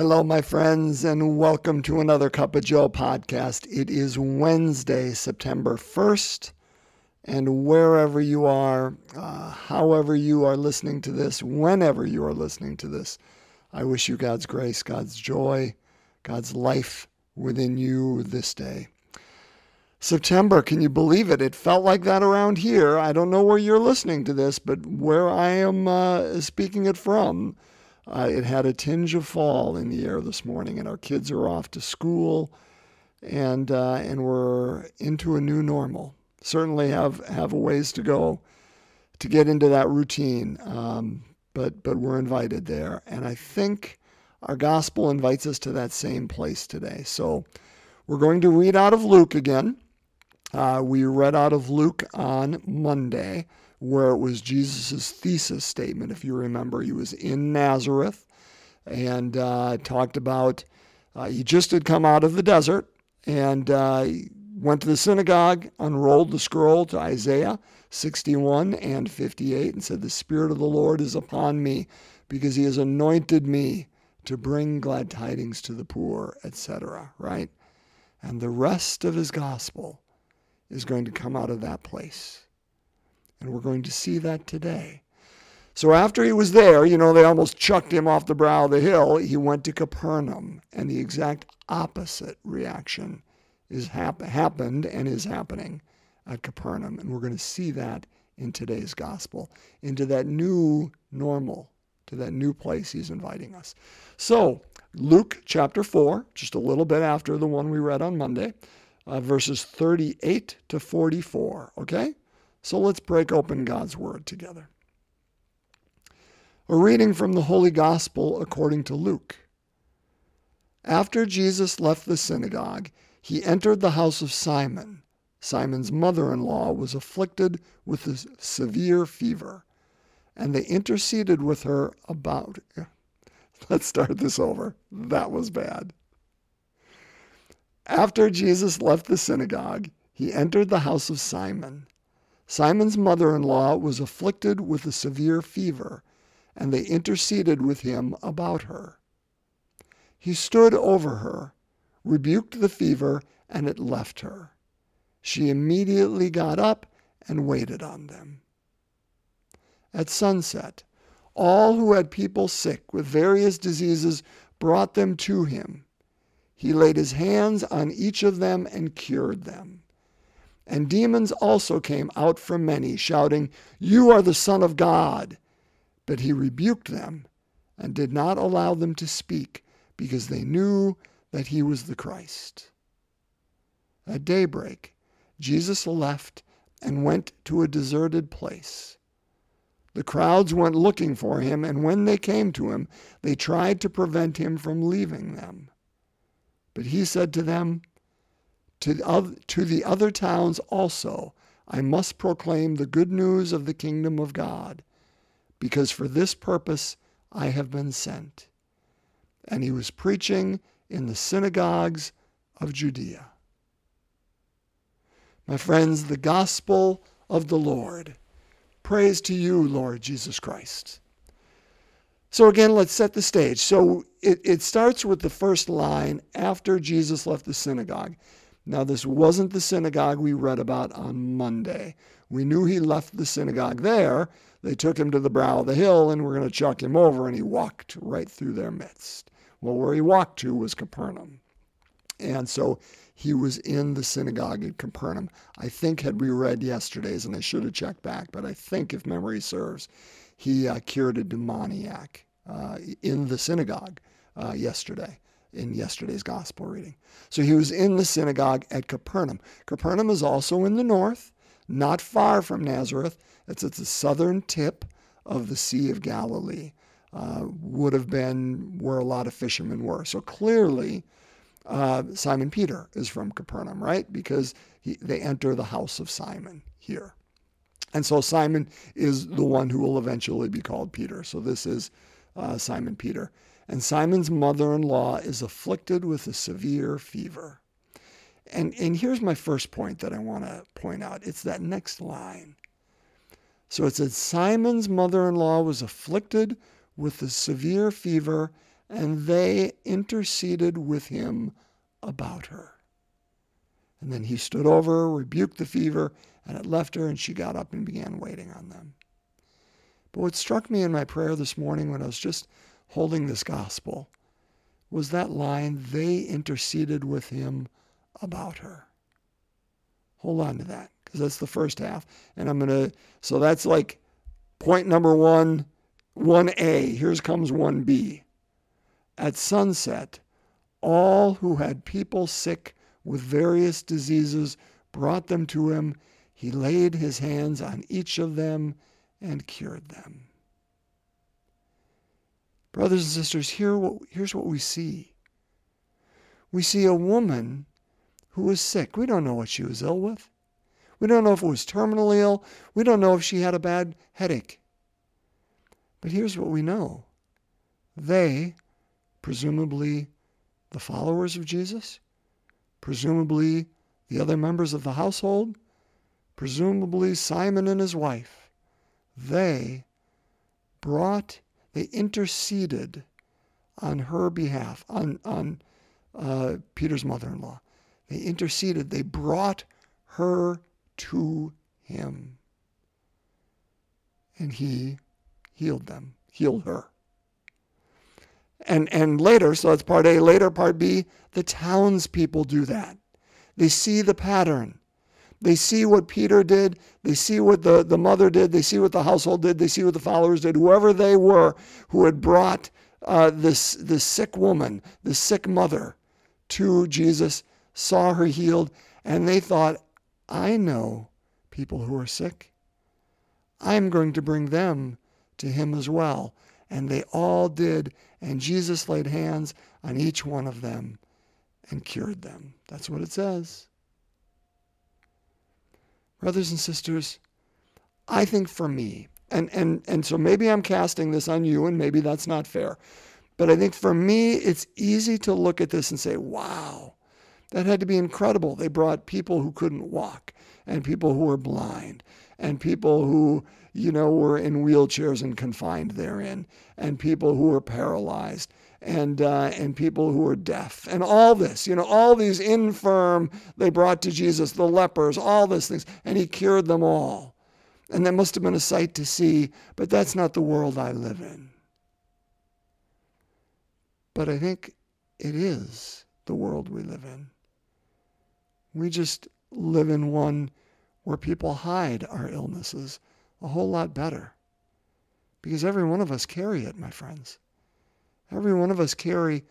Hello, my friends, and welcome to another Cup of Joe podcast. It is Wednesday, September 1st, and wherever you are, uh, however you are listening to this, whenever you are listening to this, I wish you God's grace, God's joy, God's life within you this day. September, can you believe it? It felt like that around here. I don't know where you're listening to this, but where I am uh, speaking it from, uh, it had a tinge of fall in the air this morning, and our kids are off to school, and uh, and we're into a new normal. Certainly have have a ways to go to get into that routine, um, but but we're invited there, and I think our gospel invites us to that same place today. So we're going to read out of Luke again. Uh, we read out of Luke on Monday, where it was Jesus' thesis statement. If you remember, he was in Nazareth and uh, talked about uh, he just had come out of the desert and uh, went to the synagogue, unrolled the scroll to Isaiah 61 and 58, and said, The Spirit of the Lord is upon me because he has anointed me to bring glad tidings to the poor, etc. Right? And the rest of his gospel is going to come out of that place. And we're going to see that today. So after he was there, you know, they almost chucked him off the brow of the hill. He went to Capernaum, and the exact opposite reaction is hap- happened and is happening at Capernaum. And we're going to see that in today's gospel, into that new normal, to that new place he's inviting us. So, Luke chapter 4, just a little bit after the one we read on Monday uh, verses 38 to 44. Okay? So let's break open God's Word together. A reading from the Holy Gospel according to Luke. After Jesus left the synagogue, he entered the house of Simon. Simon's mother in law was afflicted with a severe fever, and they interceded with her about. Let's start this over. That was bad. After Jesus left the synagogue, he entered the house of Simon. Simon's mother in law was afflicted with a severe fever, and they interceded with him about her. He stood over her, rebuked the fever, and it left her. She immediately got up and waited on them. At sunset, all who had people sick with various diseases brought them to him he laid his hands on each of them and cured them. And demons also came out from many, shouting, You are the Son of God. But he rebuked them and did not allow them to speak, because they knew that he was the Christ. At daybreak, Jesus left and went to a deserted place. The crowds went looking for him, and when they came to him, they tried to prevent him from leaving them. But he said to them, to the, other, to the other towns also I must proclaim the good news of the kingdom of God, because for this purpose I have been sent. And he was preaching in the synagogues of Judea. My friends, the gospel of the Lord. Praise to you, Lord Jesus Christ. So, again, let's set the stage. So, it, it starts with the first line after Jesus left the synagogue. Now, this wasn't the synagogue we read about on Monday. We knew he left the synagogue there. They took him to the brow of the hill and were going to chuck him over, and he walked right through their midst. Well, where he walked to was Capernaum. And so he was in the synagogue at Capernaum. I think, had we read yesterday's, and I should have checked back, but I think, if memory serves, he uh, cured a demoniac uh, in the synagogue uh, yesterday, in yesterday's gospel reading. So he was in the synagogue at Capernaum. Capernaum is also in the north, not far from Nazareth. It's at the southern tip of the Sea of Galilee. Uh, would have been where a lot of fishermen were. So clearly, uh, Simon Peter is from Capernaum, right? Because he, they enter the house of Simon here. And so Simon is the one who will eventually be called Peter. So this is uh, Simon Peter. And Simon's mother in law is afflicted with a severe fever. And, and here's my first point that I want to point out it's that next line. So it says Simon's mother in law was afflicted with a severe fever, and they interceded with him about her. And then he stood over her, rebuked the fever, and it left her, and she got up and began waiting on them. But what struck me in my prayer this morning when I was just holding this gospel was that line, they interceded with him about her. Hold on to that because that's the first half. And I'm going to, so that's like point number one, 1A. Here's comes 1B. At sunset, all who had people sick with various diseases brought them to him. He laid his hands on each of them and cured them. Brothers and sisters, here here's what we see. We see a woman who was sick. We don't know what she was ill with. We don't know if it was terminally ill. We don't know if she had a bad headache. But here's what we know they, presumably the followers of Jesus, presumably the other members of the household, presumably Simon and his wife, they brought they interceded on her behalf, on, on uh, Peter's mother in law. They interceded, they brought her to him. And he healed them, healed her. And, and later, so that's part A. Later, part B, the townspeople do that. They see the pattern. They see what Peter did. They see what the, the mother did. They see what the household did. They see what the followers did. Whoever they were who had brought uh, this, this sick woman, this sick mother to Jesus, saw her healed, and they thought, I know people who are sick. I'm going to bring them to him as well. And they all did. And Jesus laid hands on each one of them and cured them. That's what it says. Brothers and sisters, I think for me, and, and, and so maybe I'm casting this on you, and maybe that's not fair, but I think for me, it's easy to look at this and say, wow, that had to be incredible. They brought people who couldn't walk, and people who were blind, and people who, you know, were in wheelchairs and confined therein, and people who were paralyzed, and uh, and people who were deaf. And all this you know all these infirm they brought to jesus the lepers all these things and he cured them all. And that must have been a sight to see but that's not the world i live in. But i think it is the world we live in. We just live in one where people hide our illnesses a whole lot better. Because every one of us carry it my friends Every one of us carry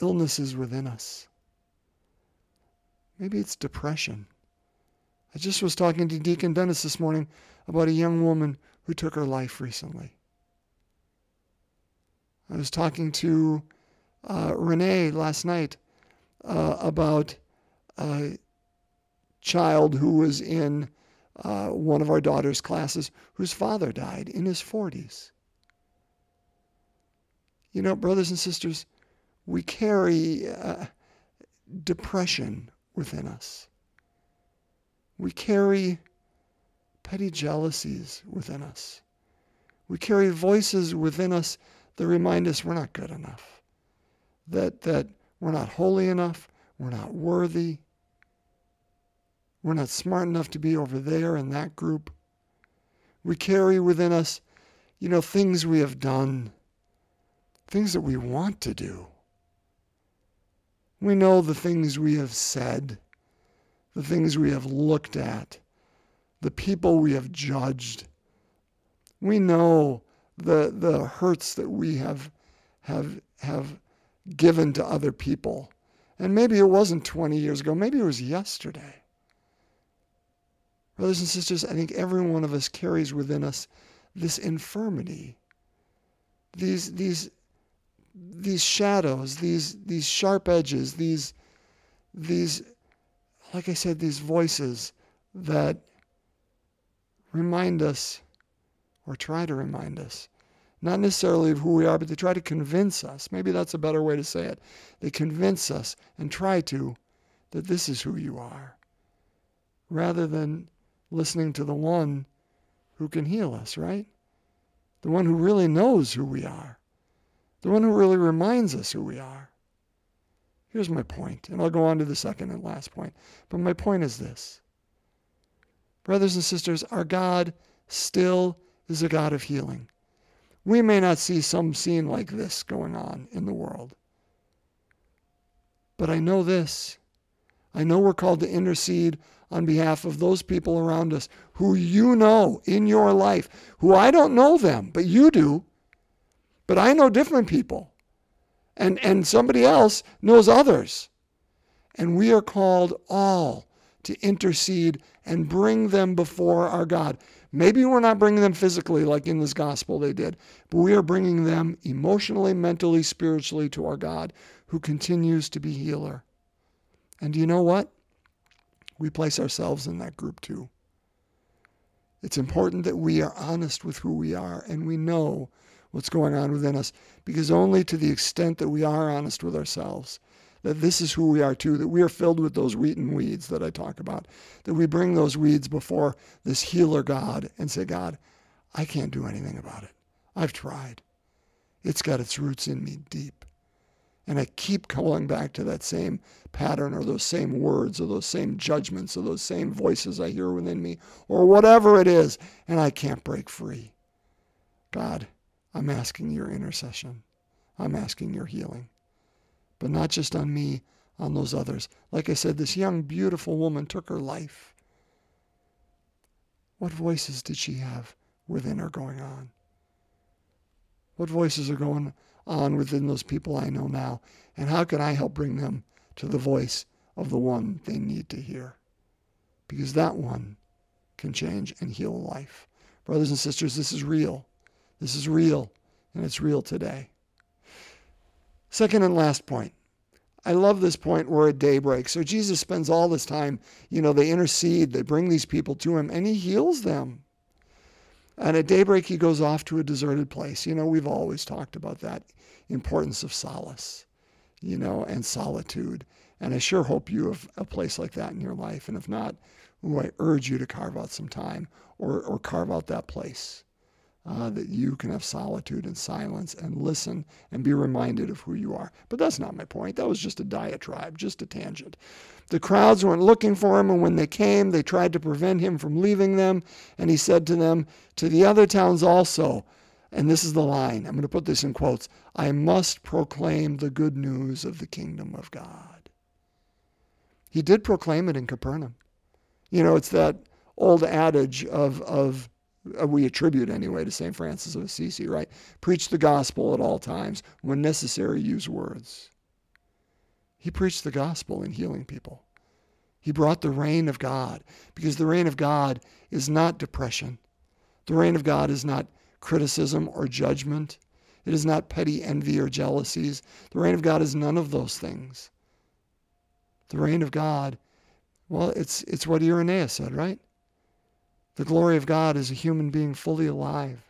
illnesses within us. Maybe it's depression. I just was talking to Deacon Dennis this morning about a young woman who took her life recently. I was talking to uh, Renee last night uh, about a child who was in uh, one of our daughter's classes whose father died in his 40s. You know, brothers and sisters, we carry uh, depression within us. We carry petty jealousies within us. We carry voices within us that remind us we're not good enough, that, that we're not holy enough, we're not worthy, we're not smart enough to be over there in that group. We carry within us, you know, things we have done things that we want to do. We know the things we have said, the things we have looked at, the people we have judged. We know the, the hurts that we have, have, have given to other people. And maybe it wasn't 20 years ago, maybe it was yesterday. Brothers and sisters, I think every one of us carries within us this infirmity, these, these these shadows, these these sharp edges, these these like I said, these voices that remind us or try to remind us, not necessarily of who we are, but they try to convince us. Maybe that's a better way to say it. They convince us and try to that this is who you are, rather than listening to the one who can heal us, right? The one who really knows who we are the one who really reminds us who we are. Here's my point, and I'll go on to the second and last point. But my point is this Brothers and sisters, our God still is a God of healing. We may not see some scene like this going on in the world. But I know this. I know we're called to intercede on behalf of those people around us who you know in your life, who I don't know them, but you do. But I know different people. And, and somebody else knows others. And we are called all to intercede and bring them before our God. Maybe we're not bringing them physically like in this gospel they did, but we are bringing them emotionally, mentally, spiritually to our God who continues to be healer. And do you know what? We place ourselves in that group too. It's important that we are honest with who we are and we know what's going on within us because only to the extent that we are honest with ourselves that this is who we are too, that we are filled with those wheat and weeds that I talk about, that we bring those weeds before this healer God and say, God, I can't do anything about it. I've tried. It's got its roots in me deep. And I keep calling back to that same pattern or those same words or those same judgments or those same voices I hear within me or whatever it is, and I can't break free. God, I'm asking your intercession. I'm asking your healing. But not just on me, on those others. Like I said, this young, beautiful woman took her life. What voices did she have within her going on? What voices are going on within those people I know now? And how can I help bring them to the voice of the one they need to hear? Because that one can change and heal life. Brothers and sisters, this is real. This is real, and it's real today. Second and last point. I love this point where at daybreak. So Jesus spends all this time, you know, they intercede, they bring these people to him, and he heals them. And at daybreak, he goes off to a deserted place. You know, we've always talked about that importance of solace, you know, and solitude. And I sure hope you have a place like that in your life. And if not, ooh, I urge you to carve out some time or, or carve out that place uh, that you can have solitude and silence and listen and be reminded of who you are. But that's not my point. That was just a diatribe, just a tangent. The crowds weren't looking for him, and when they came, they tried to prevent him from leaving them. And he said to them, To the other towns also, and this is the line, I'm going to put this in quotes I must proclaim the good news of the kingdom of God. He did proclaim it in Capernaum. You know, it's that old adage of, of Uh, we attribute anyway to St. Francis of Assisi, right? Preach the gospel at all times. When necessary, use words. He preached the gospel in healing people. He brought the reign of God because the reign of God is not depression. The reign of God is not criticism or judgment. It is not petty envy or jealousies. The reign of God is none of those things. The reign of God, well, it's, it's what Irenaeus said, right? The glory of God is a human being fully alive.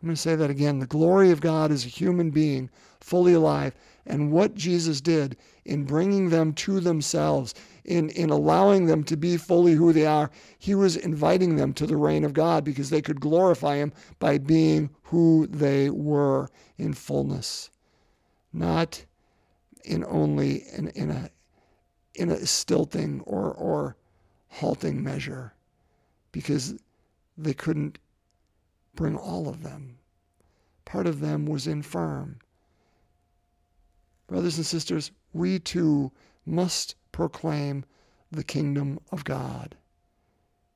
I'm going to say that again. The glory of God is a human being fully alive. And what Jesus did in bringing them to themselves, in, in allowing them to be fully who they are, he was inviting them to the reign of God because they could glorify him by being who they were in fullness, not in only in, in a in a stilting or, or halting measure because they couldn't bring all of them. Part of them was infirm. Brothers and sisters, we too must proclaim the kingdom of God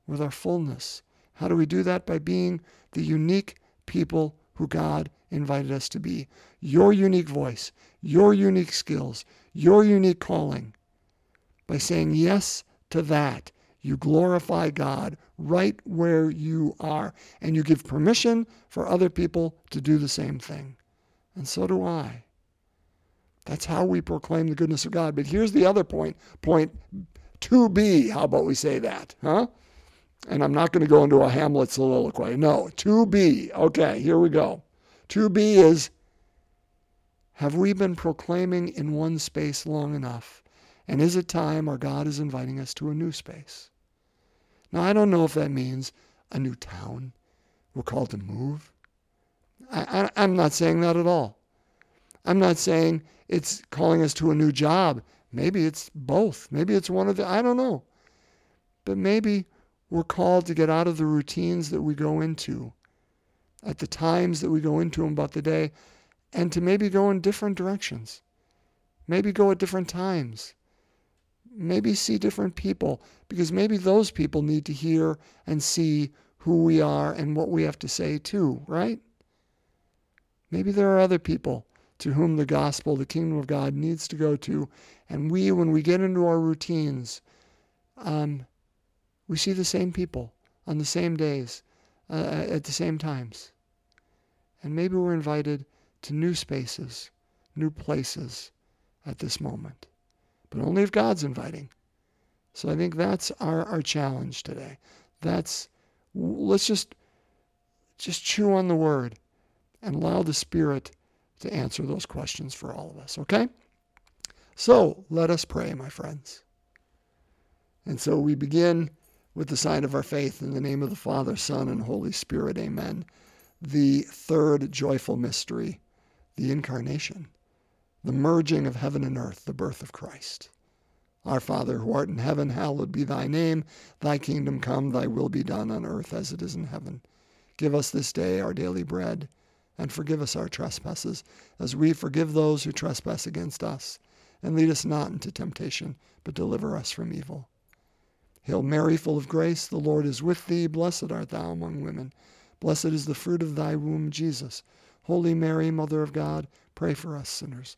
with our fullness. How do we do that? By being the unique people who God invited us to be. Your unique voice, your unique skills, your unique calling. By saying yes to that you glorify God right where you are, and you give permission for other people to do the same thing. And so do I. That's how we proclaim the goodness of God. But here's the other point, point 2b. How about we say that? Huh? And I'm not going to go into a Hamlet soliloquy. No, 2b. Okay, here we go. 2b is Have we been proclaiming in one space long enough? And is it time our God is inviting us to a new space? Now, I don't know if that means a new town. We're called to move. I, I, I'm not saying that at all. I'm not saying it's calling us to a new job. Maybe it's both. Maybe it's one of the, I don't know. But maybe we're called to get out of the routines that we go into at the times that we go into them about the day and to maybe go in different directions. Maybe go at different times. Maybe see different people because maybe those people need to hear and see who we are and what we have to say too, right? Maybe there are other people to whom the gospel, the kingdom of God, needs to go to. And we, when we get into our routines, um, we see the same people on the same days, uh, at the same times. And maybe we're invited to new spaces, new places at this moment. But only if God's inviting. So I think that's our, our challenge today. That's let's just just chew on the word and allow the Spirit to answer those questions for all of us, okay? So let us pray, my friends. And so we begin with the sign of our faith in the name of the Father, Son, and Holy Spirit. Amen. The third joyful mystery, the incarnation, the merging of heaven and earth, the birth of Christ. Our Father who art in heaven, hallowed be thy name. Thy kingdom come, thy will be done on earth as it is in heaven. Give us this day our daily bread, and forgive us our trespasses, as we forgive those who trespass against us. And lead us not into temptation, but deliver us from evil. Hail Mary, full of grace, the Lord is with thee. Blessed art thou among women. Blessed is the fruit of thy womb, Jesus. Holy Mary, Mother of God, pray for us sinners,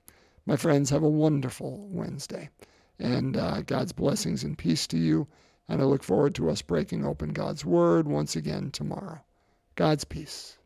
My friends, have a wonderful Wednesday. And uh, God's blessings and peace to you. And I look forward to us breaking open God's Word once again tomorrow. God's peace.